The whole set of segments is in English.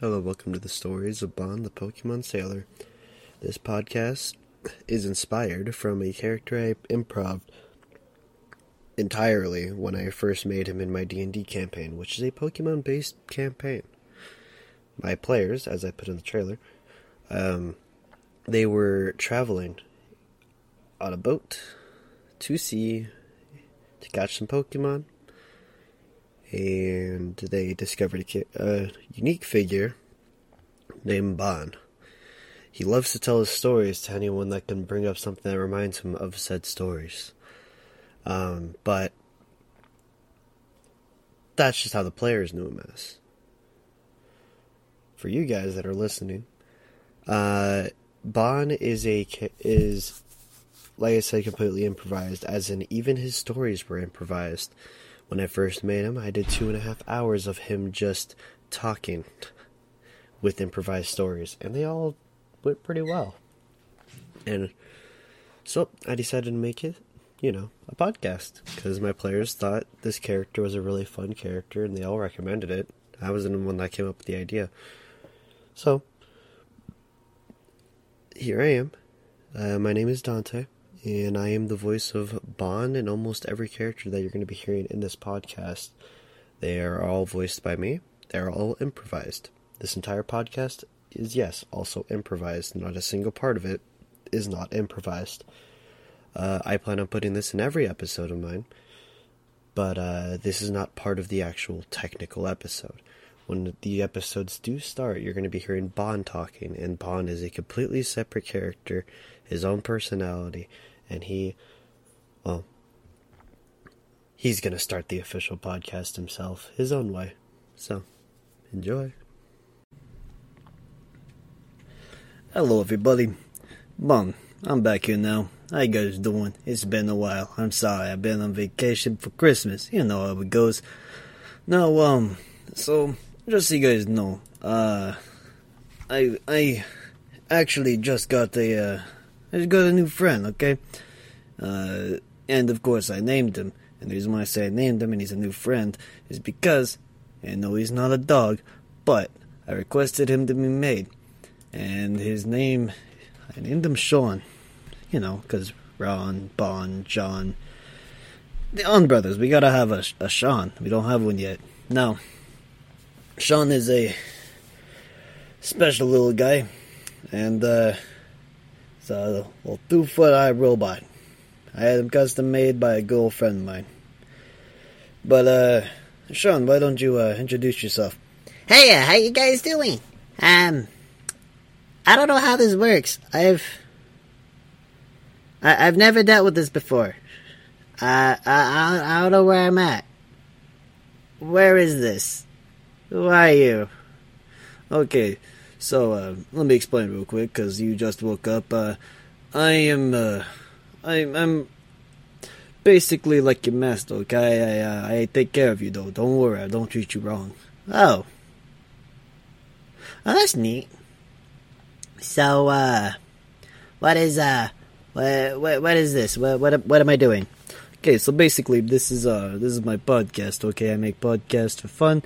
Hello, welcome to the stories of Bon the Pokemon Sailor. This podcast is inspired from a character I improv entirely when I first made him in my D&D campaign, which is a Pokemon-based campaign. My players, as I put in the trailer, um, they were traveling on a boat to sea to catch some Pokemon and they discovered a, a unique figure named Bon. He loves to tell his stories to anyone that can bring up something that reminds him of said stories. Um, but that's just how the players knew him as. For you guys that are listening, uh, Bon is a is like I said, completely improvised. As in, even his stories were improvised. When I first made him, I did two and a half hours of him just talking with improvised stories, and they all went pretty well. And so I decided to make it, you know, a podcast because my players thought this character was a really fun character, and they all recommended it. I was the one that came up with the idea. So here I am. Uh, my name is Dante and I am the voice of Bon and almost every character that you're going to be hearing in this podcast. They are all voiced by me. They're all improvised. This entire podcast is, yes, also improvised. Not a single part of it is not improvised. Uh, I plan on putting this in every episode of mine, but uh, this is not part of the actual technical episode. When the episodes do start, you're going to be hearing Bon talking, and Bon is a completely separate character, his own personality, and he, well, he's going to start the official podcast himself, his own way. So, enjoy. Hello, everybody. Bon, I'm back here now. How you guys doing? It's been a while. I'm sorry, I've been on vacation for Christmas. You know how it goes. Now, um, so, just so you guys know, uh, I, I actually just got a, uh, I just got a new friend, okay? Uh, and of course I named him. And the reason why I say I named him and he's a new friend is because, I know he's not a dog, but I requested him to be made. And his name, I named him Sean. You know, because Ron, Bon, John. The On brothers, we gotta have a, a Sean. We don't have one yet. Now, Sean is a special little guy. And, uh, it's a little two foot high robot. I had him custom made by a girlfriend of mine. But, uh, Sean, why don't you, uh, introduce yourself? Hey, uh, how you guys doing? Um, I don't know how this works. I've, I, have never dealt with this before. Uh, I, I, I don't know where I'm at. Where is this? Who are you? Okay, so, uh, let me explain real quick, because you just woke up. Uh, I am, uh, I, I'm basically like your master, okay? I, uh, I take care of you, though. Don't worry, I don't treat you wrong. Oh. Oh, that's neat. So, uh, what is, uh, what, what, what is this? What, what, what am I doing? Okay, so basically, this is, uh, this is my podcast, okay? I make podcasts for fun.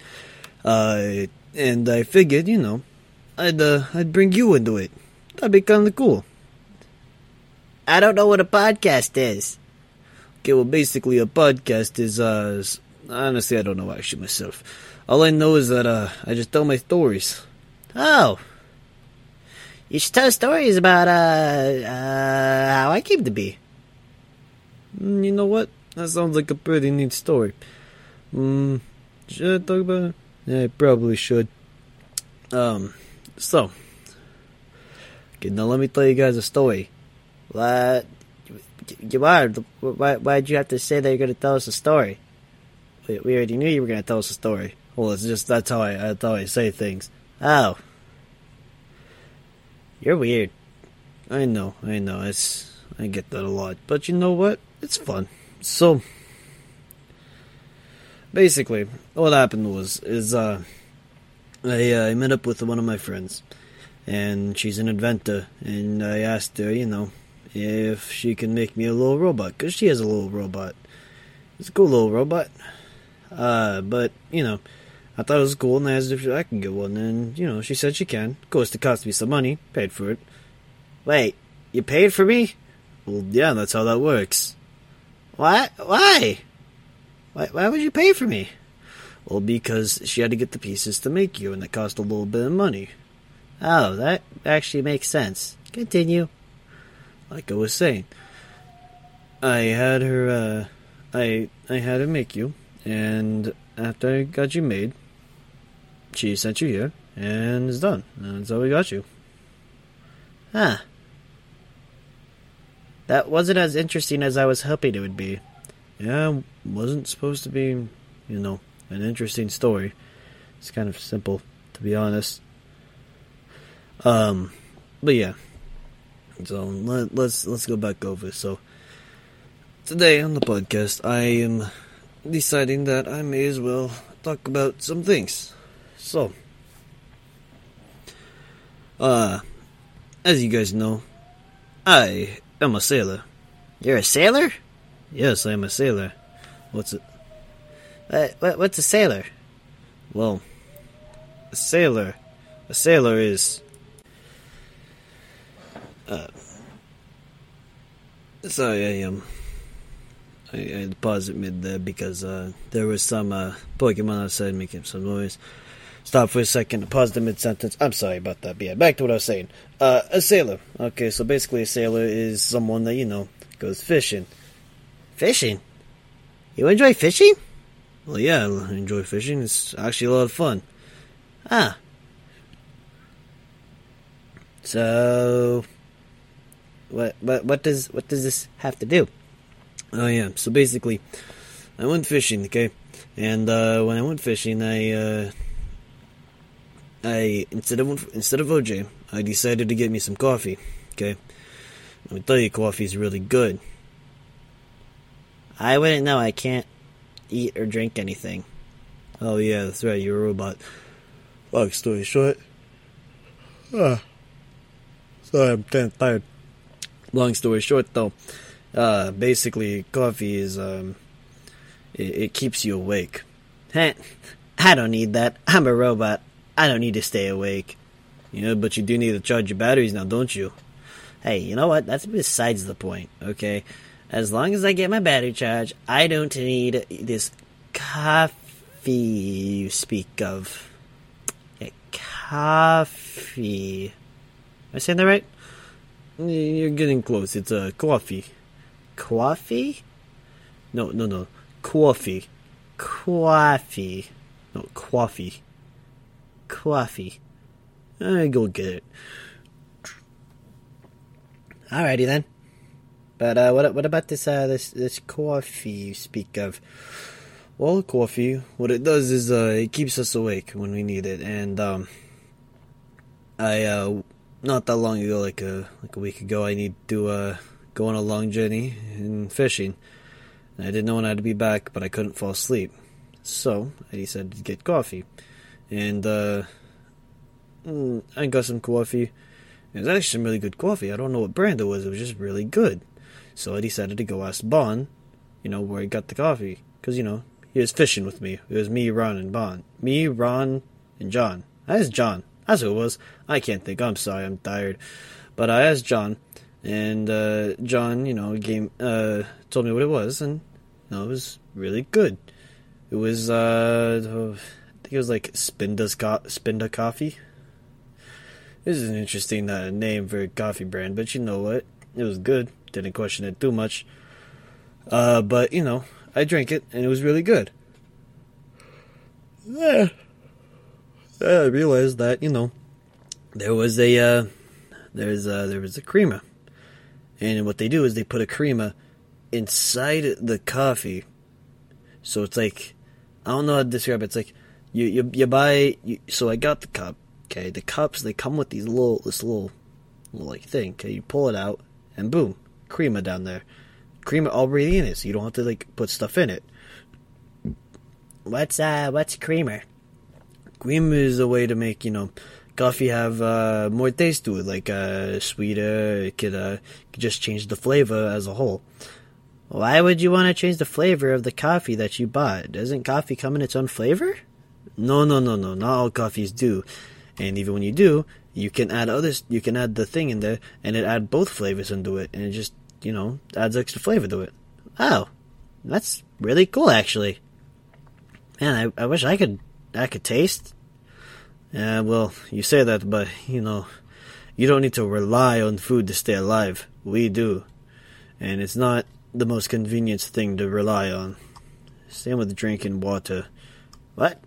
Uh, and I figured, you know, I'd uh, I'd bring you into it. That'd be kind of cool. I don't know what a podcast is. Okay, well, basically, a podcast is uh, honestly, I don't know actually myself. All I know is that uh, I just tell my stories. Oh, you should tell stories about uh, uh how I came to be. Mm, you know what? That sounds like a pretty neat story. Hmm, should I talk about it? Yeah, I probably should. Um, so, now let me tell you guys a story. What? You are. Why, why'd you have to say that you're going to tell us a story? We, we already knew you were going to tell us a story. Well, it's just that's how I that's how I say things. Oh, you're weird. I know, I know. It's I get that a lot, but you know what? It's fun. So, basically, what happened was is uh I, uh, I met up with one of my friends, and she's an inventor, and I asked her, you know, if she can make me a little robot, because she has a little robot. It's a cool little robot. Uh, but, you know, I thought it was cool, and I asked if I can get one, and you know, she said she can. Of course, it cost me some money. Paid for it. Wait, you paid for me? Well, yeah, that's how that works. What? Why? Why, why would you pay for me? Well, because she had to get the pieces to make you, and that cost a little bit of money. Oh, that actually makes sense. Continue. Like I was saying, I had her, uh, I, I had her make you, and after I got you made, she sent you here, and it's done. That's how we got you. Huh. That wasn't as interesting as I was hoping it would be. Yeah, wasn't supposed to be, you know, an interesting story. It's kind of simple, to be honest. Um, but yeah. So let, let's let's go back over. So today on the podcast, I am deciding that I may as well talk about some things. So, uh, as you guys know, I am a sailor. You're a sailor? Yes, I am a sailor. What's it? What, what, what's a sailor? Well, a sailor. A sailor is. Uh, sorry, I um. I, I paused it mid there because uh, there was some uh, Pokemon outside making some noise. Stop for a second, pause the mid sentence. I'm sorry about that, but yeah, back to what I was saying. Uh, a sailor. Okay, so basically, a sailor is someone that, you know, goes fishing. Fishing? You enjoy fishing? Well, yeah, I enjoy fishing. It's actually a lot of fun. Ah. So, what what what does what does this have to do? Oh yeah, so basically, I went fishing, okay, and uh, when I went fishing, I uh, I instead of instead of OJ, I decided to get me some coffee. Okay, let me tell you, coffee is really good. I wouldn't know. I can't eat or drink anything. Oh yeah, that's right. You're a robot. Long story short, ah, sorry, I'm kind of tired. Long story short, though, uh, basically, coffee is um, it, it keeps you awake. Heh, I don't need that. I'm a robot. I don't need to stay awake. You know, but you do need to charge your batteries now, don't you? Hey, you know what? That's besides the point, okay? As long as I get my battery charged, I don't need this coffee you speak of. Yeah, coffee. Am I saying that right? You're getting close. It's a uh, coffee. Coffee? No, no, no. Coffee. Coffee. No, coffee. Coffee. I go get it. Alrighty then. But uh, what what about this uh, this this coffee you speak of? Well, coffee. What it does is uh, it keeps us awake when we need it, and um, I uh, not that long ago, like a like a week ago, I need to uh, go on a long journey in fishing. And I didn't know when I'd be back, but I couldn't fall asleep, so I decided to get coffee, and uh, mm, I got some coffee. It was actually some really good coffee. I don't know what brand it was. It was just really good. So I decided to go ask Bon, you know, where he got the coffee. Because, you know, he was fishing with me. It was me, Ron, and Bon. Me, Ron, and John. I asked John. That's who it was. I can't think. I'm sorry. I'm tired. But I asked John. And uh, John, you know, gave, uh, told me what it was. And, you know, it was really good. It was, uh, I think it was like Spinda's co- Spinda Coffee. This is an interesting uh, name for a coffee brand, but you know what? It was good. Didn't question it too much. Uh, but you know, I drank it and it was really good. Yeah. I realized that you know there was a uh, there's a, there was a creamer, and what they do is they put a creamer inside the coffee. So it's like I don't know how to describe it. It's like you you you buy. You, so I got the cup. Okay, the cups they come with these little this little, little like thing. Okay, you pull it out and boom, creamer down there. Creamer already in it, so you don't have to like put stuff in it. What's uh what's creamer? Creamer is a way to make you know coffee have uh, more taste to it, like uh, sweeter. It could uh, could just change the flavor as a whole. Why would you want to change the flavor of the coffee that you bought? Doesn't coffee come in its own flavor? No, no, no, no. Not all coffees do. And even when you do, you can add others. You can add the thing in there, and it add both flavors into it, and it just you know adds extra flavor to it. Oh, that's really cool, actually. Man, I, I wish I could I could taste. Yeah, well, you say that, but you know, you don't need to rely on food to stay alive. We do, and it's not the most convenient thing to rely on. Same with drinking water. What?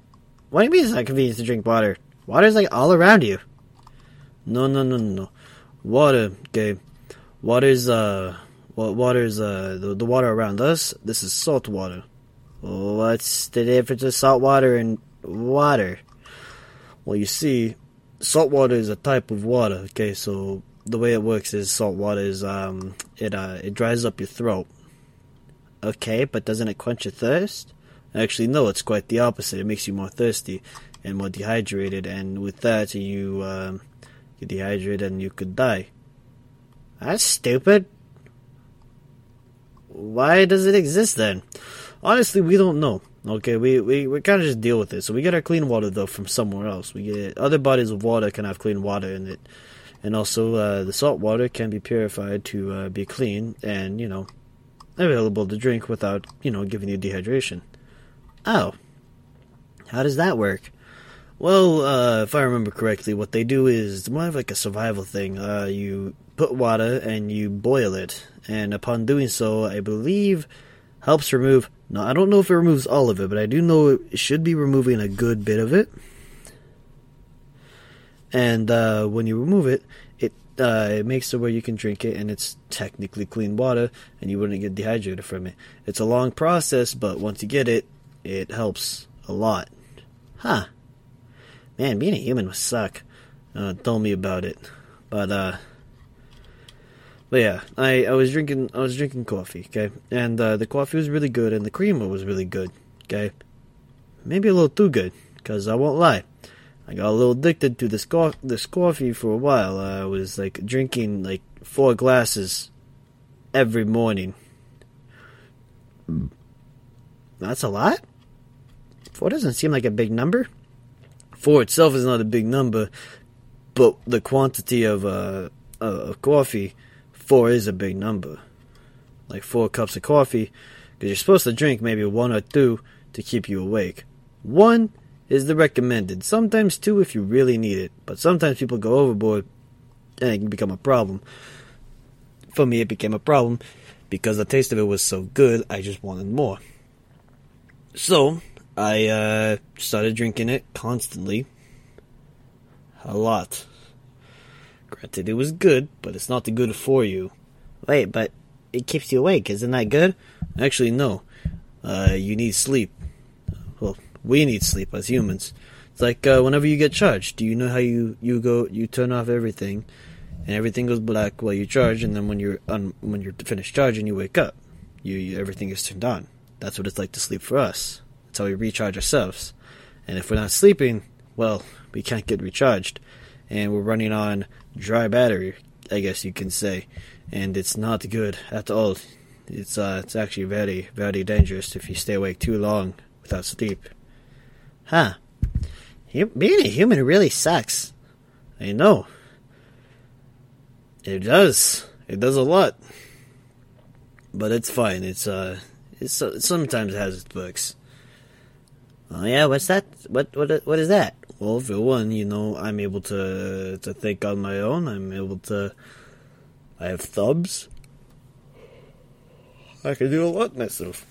What do you mean it's not convenient to drink water? Water's like all around you. No, no, no, no, no. Water, okay. Water's, uh, what water's, uh, the, the water around us, this is salt water. What's the difference of salt water and water? Well, you see, salt water is a type of water, okay, so the way it works is salt water is, um, it, uh, it dries up your throat. Okay, but doesn't it quench your thirst? Actually, no, it's quite the opposite. It makes you more thirsty and more dehydrated, and with that, you, um, get dehydrated and you could die. That's stupid. Why does it exist then? Honestly, we don't know. Okay, we, we, we kind of just deal with it. So we get our clean water, though, from somewhere else. We get other bodies of water can have clean water in it. And also, uh, the salt water can be purified to uh, be clean and, you know, available to drink without, you know, giving you dehydration. Oh. How does that work? Well, uh, if I remember correctly, what they do is more of like a survival thing. Uh, you put water and you boil it, and upon doing so, I believe helps remove. No, I don't know if it removes all of it, but I do know it should be removing a good bit of it. And uh, when you remove it, it uh, it makes it where you can drink it, and it's technically clean water, and you wouldn't get dehydrated from it. It's a long process, but once you get it, it helps a lot. Huh. Man, being a human must suck. Uh, tell me about it. But uh, but yeah, I, I was drinking I was drinking coffee, okay, and uh, the coffee was really good, and the creamer was really good, okay. Maybe a little too good, cause I won't lie, I got a little addicted to this co- this coffee for a while. I was like drinking like four glasses every morning. That's a lot. Four doesn't seem like a big number. Four itself is not a big number, but the quantity of uh, of coffee, four is a big number. Like four cups of coffee, because you're supposed to drink maybe one or two to keep you awake. One is the recommended. Sometimes two if you really need it, but sometimes people go overboard and it can become a problem. For me, it became a problem because the taste of it was so good, I just wanted more. So, I uh, started drinking it constantly. A lot. Granted, it was good, but it's not the good for you. Wait, but it keeps you awake. Isn't that good? Actually, no. Uh, you need sleep. Well, we need sleep as humans. It's like uh, whenever you get charged. Do you know how you, you go you turn off everything, and everything goes black while you charge, and then when you're on when you're finished charging, you wake up. You, you everything is turned on. That's what it's like to sleep for us. That's how we recharge ourselves. And if we're not sleeping, well, we can't get recharged, and we're running on dry battery, I guess you can say, and it's not good at all. It's uh, it's actually very, very dangerous if you stay awake too long without sleep. Huh. Being a human really sucks. I know. It does. It does a lot. But it's fine. It's uh, it's uh, sometimes it has its perks. Oh yeah, what's that? What what what is that? Well, for one, you know, I'm able to to think on my own. I'm able to. I have thumbs. I can do a lot myself.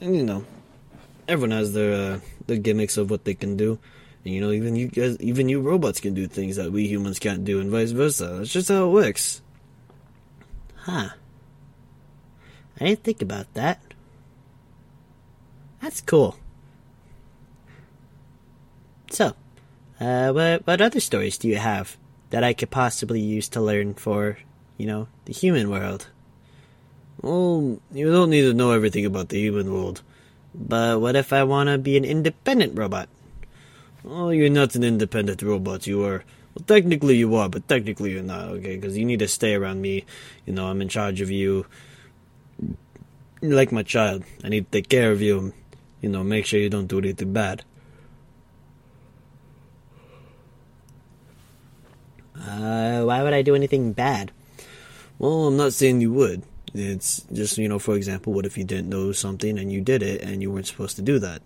And you know, everyone has their uh, their gimmicks of what they can do. And you know, even you guys, even you robots can do things that we humans can't do, and vice versa. That's just how it works. Huh. I didn't think about that. That's cool. So, uh, what what other stories do you have that I could possibly use to learn for, you know, the human world? Well, you don't need to know everything about the human world. But what if I want to be an independent robot? Oh, you're not an independent robot. You are. Well, technically you are, but technically you're not. Okay, because you need to stay around me. You know, I'm in charge of you. Like my child. I need to take care of you. You know, make sure you don't do anything bad. Uh, why would I do anything bad? Well, I'm not saying you would. It's just, you know, for example, what if you didn't know something and you did it and you weren't supposed to do that?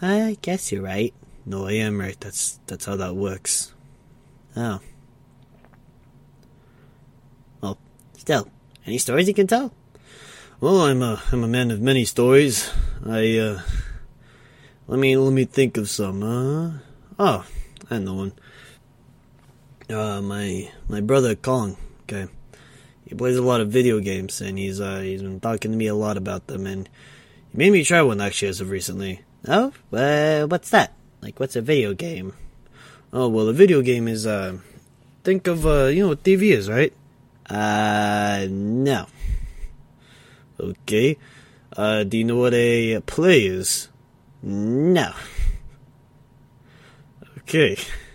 I guess you're right. No, I am right. That's that's how that works. Oh. Well, still, any stories you can tell? Well, I'm a I'm a man of many stories. I uh let me let me think of some. Uh oh, I know one. Uh my my brother Kong, okay. He plays a lot of video games and he's uh he's been talking to me a lot about them and he made me try one actually as of recently. Oh, uh, what's that? Like, what's a video game? Oh well, a video game is uh think of uh you know what TV is, right? Uh, no. Okay. Uh, do you know what a play is? No. Okay.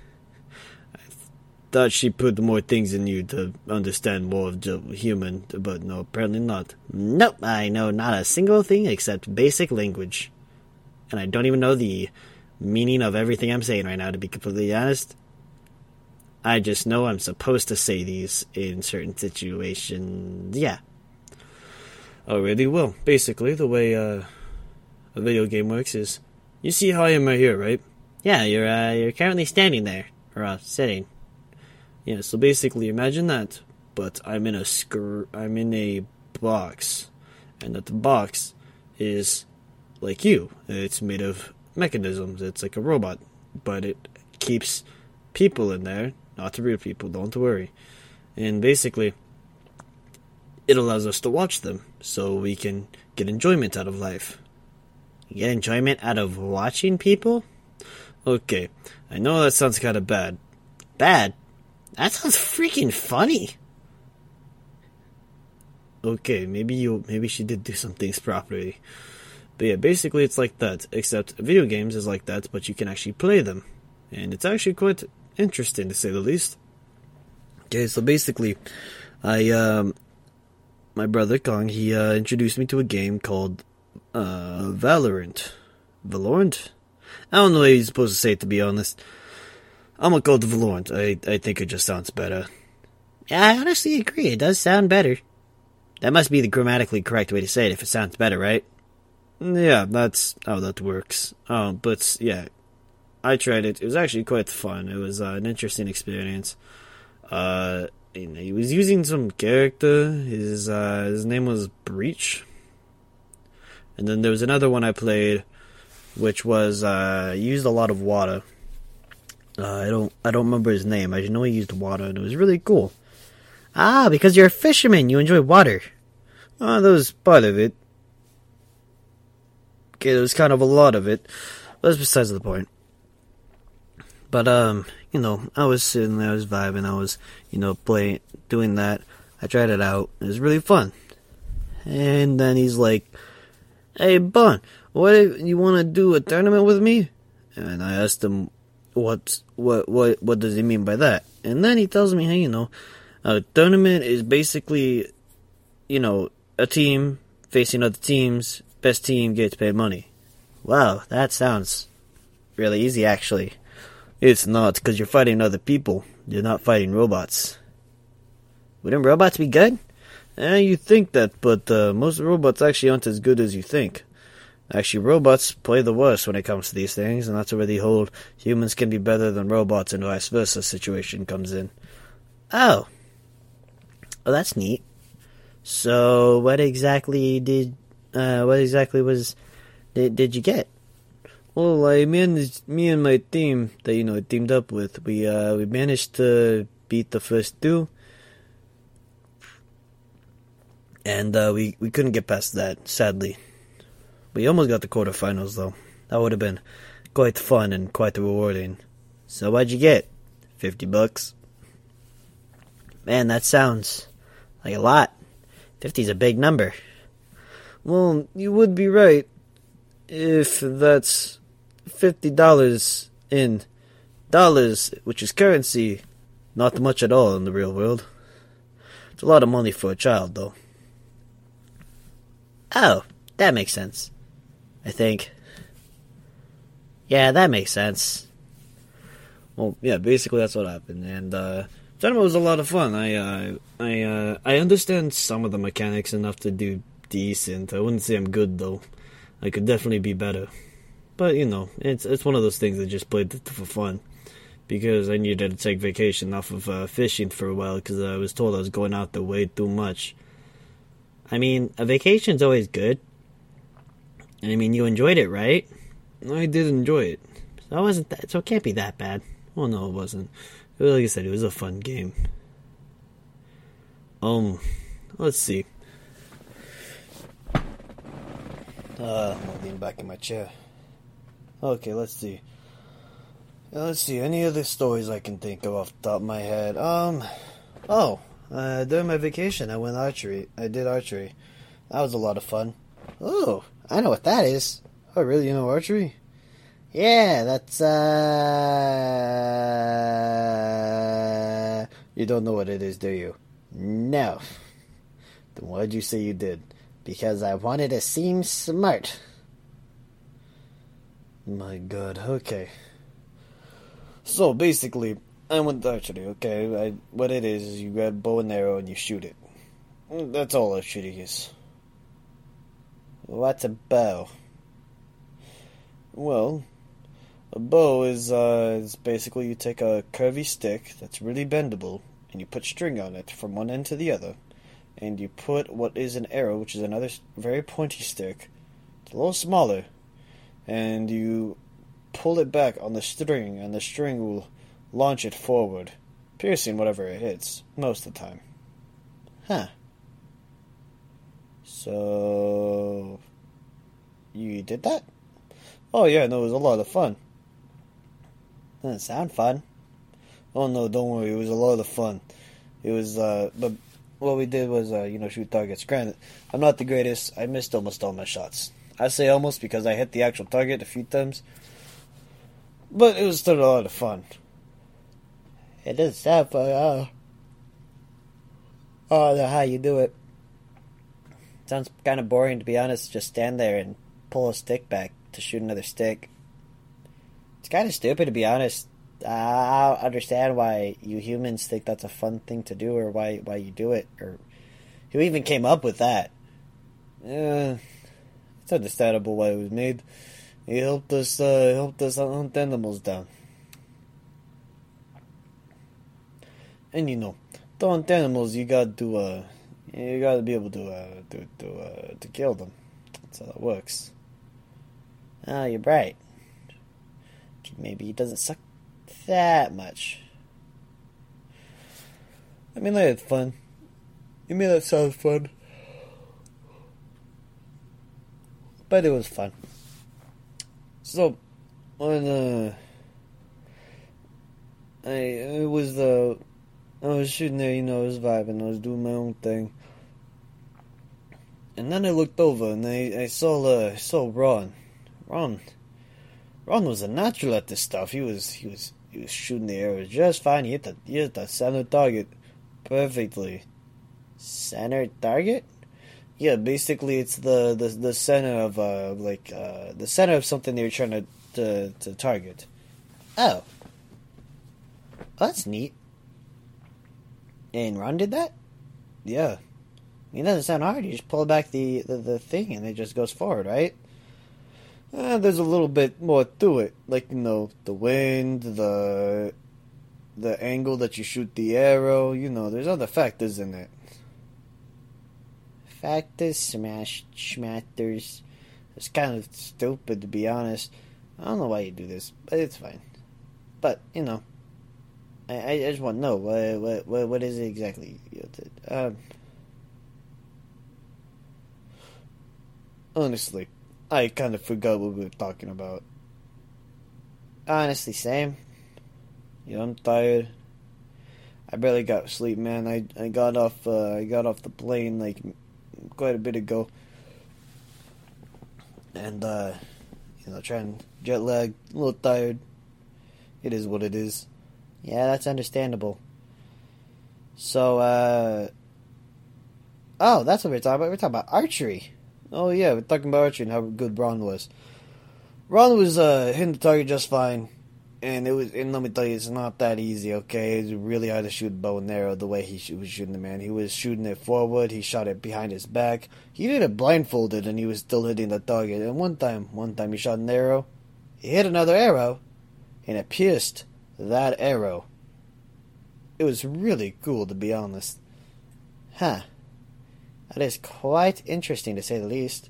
Thought she put more things in you to understand more of the human, but no, apparently not. Nope, I know not a single thing except basic language. And I don't even know the meaning of everything I'm saying right now, to be completely honest. I just know I'm supposed to say these in certain situations. Yeah. Really? Well, basically, the way uh, a video game works is, you see how I am right here, right? Yeah, you're uh, you're currently standing there or uh, sitting. Yeah. So basically, imagine that, but I'm in a scr- I'm in a box, and that the box is like you. It's made of mechanisms. It's like a robot, but it keeps people in there, not the real people. Don't worry. And basically, it allows us to watch them so we can get enjoyment out of life. Get enjoyment out of watching people? Okay, I know that sounds kind of bad. Bad? That sounds freaking funny. Okay, maybe you maybe she did do some things properly. But yeah, basically it's like that, except video games is like that, but you can actually play them. And it's actually quite interesting to say the least. Okay, so basically I um my brother Kong, he uh, introduced me to a game called uh, Valorant. Valorant? I don't know how you're supposed to say it, to be honest. I'm gonna call it Valorant. I, I think it just sounds better. Yeah, I honestly agree. It does sound better. That must be the grammatically correct way to say it if it sounds better, right? Yeah, that's how that works. Oh, but yeah, I tried it. It was actually quite fun. It was uh, an interesting experience. Uh, he was using some character. His uh, his name was Breach. And then there was another one I played, which was uh, used a lot of water. Uh, I don't I don't remember his name. I just know he used water, and it was really cool. Ah, because you're a fisherman, you enjoy water. Uh, that was part of it. Okay, there was kind of a lot of it. That's besides the point. But um, you know, I was sitting there, I was vibing, I was, you know, playing, doing that. I tried it out. It was really fun. And then he's like, "Hey, Bun, what if you want to do a tournament with me?" And I asked him, "What, what, what, what does he mean by that?" And then he tells me, "Hey, you know, a tournament is basically, you know, a team facing other teams. Best team gets paid money." Wow, that sounds really easy, actually. It's not, because you're fighting other people. You're not fighting robots. Wouldn't robots be good? Eh, you think that, but uh, most robots actually aren't as good as you think. Actually, robots play the worst when it comes to these things, and that's where the whole humans can be better than robots and vice versa situation comes in. Oh. Oh, that's neat. So, what exactly did, uh, what exactly was, did, did you get? Well, me and me and my team that you know teamed up with, we uh we managed to beat the first two, and uh, we we couldn't get past that. Sadly, we almost got the quarterfinals though. That would have been quite fun and quite rewarding. So what'd you get? Fifty bucks. Man, that sounds like a lot. Fifty's a big number. Well, you would be right if that's fifty dollars in dollars, which is currency, not much at all in the real world. It's a lot of money for a child, though. Oh, that makes sense. I think. Yeah, that makes sense. Well, yeah, basically that's what happened, and uh, was a lot of fun. I uh, I uh, I understand some of the mechanics enough to do decent. I wouldn't say I'm good though. I could definitely be better, but you know, it's it's one of those things I just played for fun because I needed to take vacation off of uh, fishing for a while because I was told I was going out there way too much. I mean, a vacation's always good. I mean, you enjoyed it, right? I did enjoy it. So I wasn't that, so it can't be that bad. Well, no, it wasn't. Like I said, it was a fun game. Um, let's see. Uh, I'm leaning back in my chair. Okay, let's see. Let's see. Any other stories I can think of off the top of my head? Um, oh, uh, during my vacation, I went archery. I did archery. That was a lot of fun. Oh, I know what that is. Oh, really? You know archery? Yeah, that's, uh. You don't know what it is, do you? No. Then why'd you say you did? Because I wanted to seem smart. My god, okay. So basically, I went archery, okay? I, what it is, is you grab bow and arrow and you shoot it. That's all archery is. What's a bow? Well, a bow is uh, is basically you take a curvy stick that's really bendable and you put string on it from one end to the other, and you put what is an arrow, which is another very pointy stick. It's a little smaller, and you pull it back on the string, and the string will launch it forward, piercing whatever it hits most of the time. Huh. So you did that? Oh yeah, no, it was a lot of fun. Doesn't sound fun. Oh no, don't worry, it was a lot of fun. It was, uh, but what we did was, uh, you know, shoot targets. Granted, I'm not the greatest. I missed almost all my shots. I say almost because I hit the actual target a few times. But it was still a lot of fun. It is sad, but, uh, know how you do it. Sounds kind of boring, to be honest. Just stand there and pull a stick back to shoot another stick. It's kind of stupid, to be honest. I don't understand why you humans think that's a fun thing to do, or why why you do it, or who even came up with that. Yeah, it's understandable why it was made. It helped us uh, helped us hunt animals down. And you know, to hunt animals, you got to uh, you got to be able to uh, to to uh, to kill them. That's how it works. Oh, you're right. Maybe it doesn't suck that much. I mean, that it's fun. You mean that sounds fun? But it was fun. So, when uh, I it was the was shooting there, you know, I was vibing, I was doing my own thing, and then I looked over and I I saw uh, I saw Ron, Ron, Ron was a natural at this stuff. He was he was he was shooting the arrows just fine. He hit the he hit the center target perfectly. Center target? Yeah, basically it's the the, the center of uh like uh the center of something they're trying to to, to target. Oh. That's neat. And Ron did that? Yeah. I mean, it doesn't sound hard. You just pull back the, the, the thing and it just goes forward, right? Uh, there's a little bit more to it, like you know the wind, the the angle that you shoot the arrow. You know, there's other factors in it. Factors, smash, schmatters. It's kind of stupid to be honest. I don't know why you do this, but it's fine. But you know, I, I just want to know what what what is it exactly? Um, honestly. I kind of forgot what we were talking about. Honestly, same. You know, I'm tired. I barely got sleep, man. I I got off uh, I got off the plane like quite a bit ago, and uh, you know, trying jet lag, a little tired. It is what it is. Yeah, that's understandable. So, uh, oh, that's what we're talking about. We're talking about archery. Oh yeah, we're talking about archery and how good Ron was. Ron was uh, hitting the target just fine, and it was. And let me tell you, it's not that easy. Okay, it's really hard to shoot bow and arrow the way he was shooting the man. He was shooting it forward. He shot it behind his back. He did it blindfolded, and he was still hitting the target. And one time, one time he shot an arrow. He hit another arrow, and it pierced that arrow. It was really cool, to be honest. Huh. That is quite interesting, to say the least.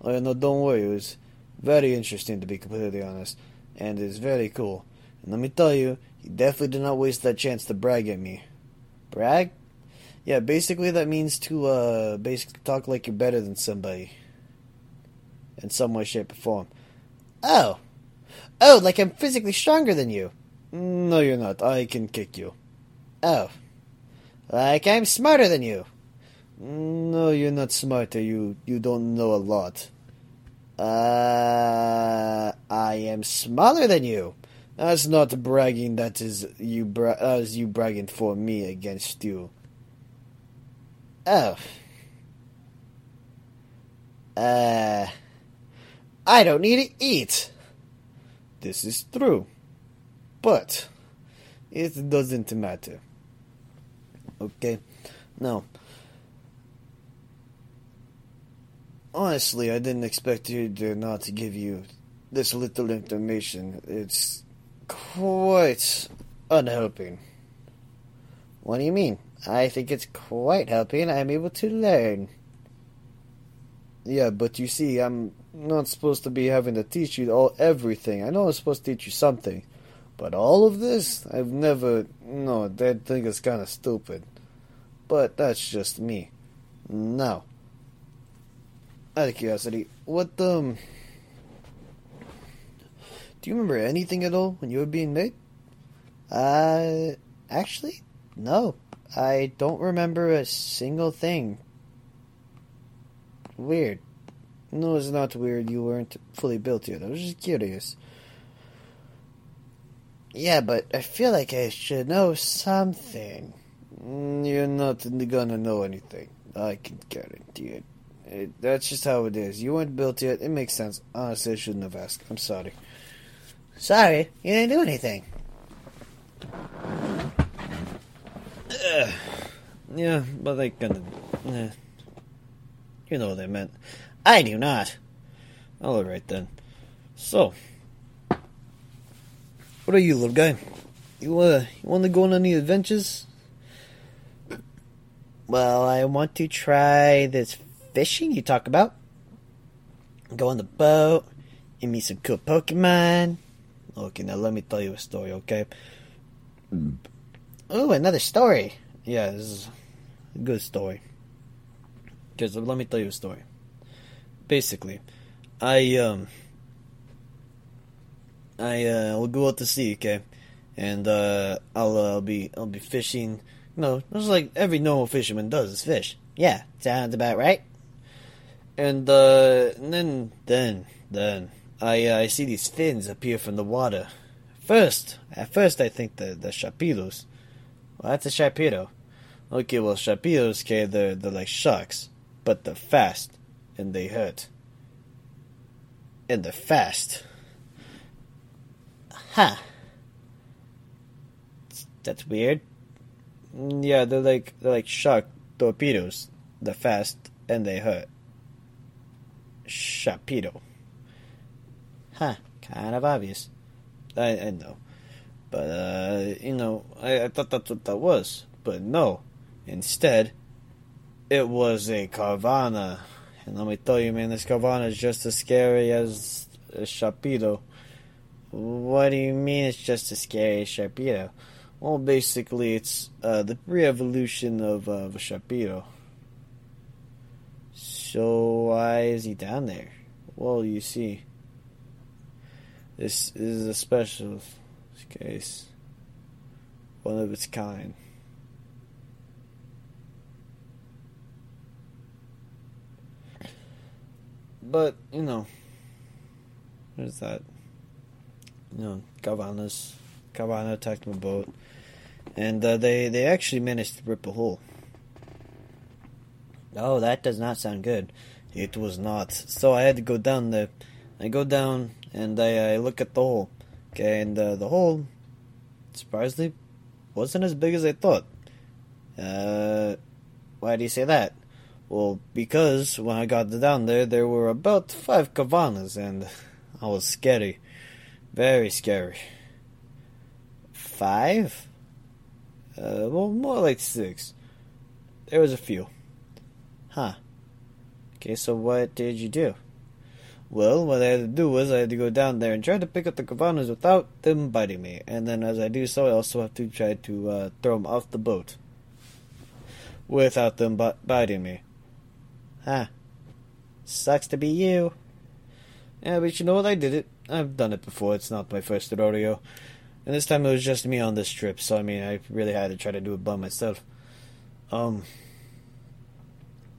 Oh, no, don't worry. It was very interesting, to be completely honest. And it's very cool. And let me tell you, he definitely did not waste that chance to brag at me. Brag? Yeah, basically that means to, uh, basically talk like you're better than somebody. In some way, shape, or form. Oh. Oh, like I'm physically stronger than you. No, you're not. I can kick you. Oh. Like I'm smarter than you. No, you're not smarter. You you don't know a lot. Uh, I am smaller than you. That's not bragging. That is you bra- you bragging for me against you. Oh. Uh, I don't need to eat. This is true, but it doesn't matter. Okay, now. Honestly, I didn't expect you to not give you this little information. It's quite unhelping. What do you mean? I think it's quite helping. I'm able to learn. Yeah, but you see, I'm not supposed to be having to teach you all everything. I know I'm supposed to teach you something, but all of this, I've never. No, that thing is kind of stupid. But that's just me. Now, out of curiosity, what um, do you remember anything at all when you were being made? Uh, actually, no. I don't remember a single thing. Weird. No, it's not weird. You weren't fully built yet. I was just curious. Yeah, but I feel like I should know something. Mm, You're not gonna know anything. I can guarantee it. it. That's just how it is. You weren't built yet. It makes sense. Honestly, I shouldn't have asked. I'm sorry. Sorry, you didn't do anything. Yeah, but I kind of. You know what I meant. I do not. All right then. So, what are you, little guy? You uh, you want to go on any adventures? Well, I want to try this fishing you talk about. Go on the boat, and meet some cool Pokemon. Okay, now let me tell you a story, okay? Oh, another story. Yeah, this is a good story. Because let me tell you a story. Basically, I um, I uh, will go out to sea, okay, and uh, I'll uh, be I'll be fishing. No, just like every normal fisherman does is fish. Yeah, sounds about right. And uh, and then then then I uh, I see these fins appear from the water. First, at first I think the the sharpedos. Well, that's a sharpedo. Okay, well sharpedos, okay, they're they're like sharks, but they're fast and they hurt. And they're fast. Huh. That's weird. Yeah, they're like they're like shark torpedoes. They're fast and they hurt. Sharpedo. Huh, kind of obvious. I, I know. But, uh, you know, I, I thought that's what that was. But no. Instead, it was a Carvanha. And let me tell you, man, this Carvanha is just as scary as a Sharpedo. What do you mean it's just a scary Sharpedo? Well, basically, it's uh, the pre-evolution of, uh, of a Sharpedo. So why is he down there? Well, you see, this is a special case, one of its kind. But you know, there's that. You know, Carvanhas, Carvanha attacked my boat, and uh, they they actually managed to rip a hole. Oh, that does not sound good. It was not. So I had to go down there. I go down and I, I look at the hole, Okay, and uh, the hole, surprisingly, wasn't as big as I thought. Uh, why do you say that? Well, because when I got down there, there were about five Carvanhas, and I was scary. Very scary. Five? Uh, well, more like six. There was a few. Huh. Okay, so what did you do? Well, what I had to do was I had to go down there and try to pick up the Carvanhas without them biting me. And then as I do so, I also have to try to uh, throw them off the boat. Without them bi- biting me. Huh. Sucks to be you. Yeah, but you know what? I did it. I've done it before. It's not my first rodeo. And this time it was just me on this trip, so I mean, I really had to try to do it by myself. Um,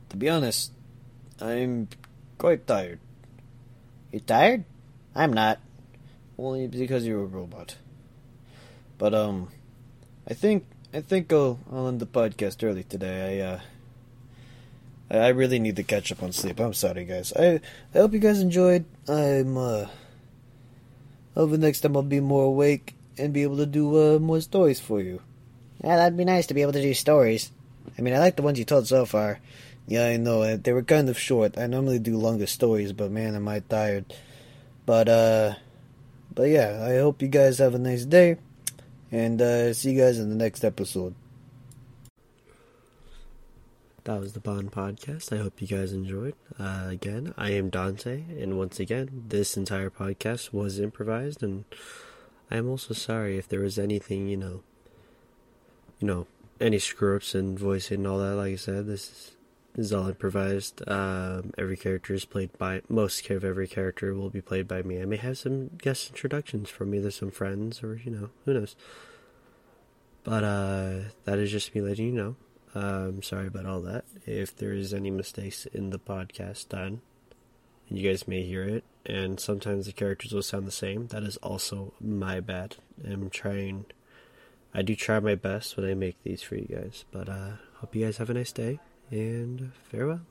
to be honest, I'm quite tired. You tired? I'm not. Only because you're a robot. But um, I think I think I'll I'll end the podcast early today. I uh. I really need to catch up on sleep. I'm sorry, guys. I I hope you guys enjoyed. I'm uh. Hope next time I'll be more awake and be able to do uh, more stories for you. Yeah, that'd be nice to be able to do stories. I mean, I like the ones you told so far. Yeah, I know. uh, They were kind of short. I normally do longer stories, but man, am I tired. But, uh, but yeah, I hope you guys have a nice day. And, uh, see you guys in the next episode. That was the Bon podcast. I hope you guys enjoyed. Uh, again, I am Dante, and once again, this entire podcast was improvised, and I am also sorry if there was anything, you know, you know, any screw ups and voicing and all that. Like I said, this is, this is all improvised. Um, every character is played by most of every character will be played by me. I may have some guest introductions from either some friends or you know who knows. But uh, that is just me letting you know. I'm sorry about all that. If there is any mistakes in the podcast done, and you guys may hear it, and sometimes the characters will sound the same, that is also my bad. I'm trying. I do try my best when I make these for you guys, but uh, hope you guys have a nice day and farewell.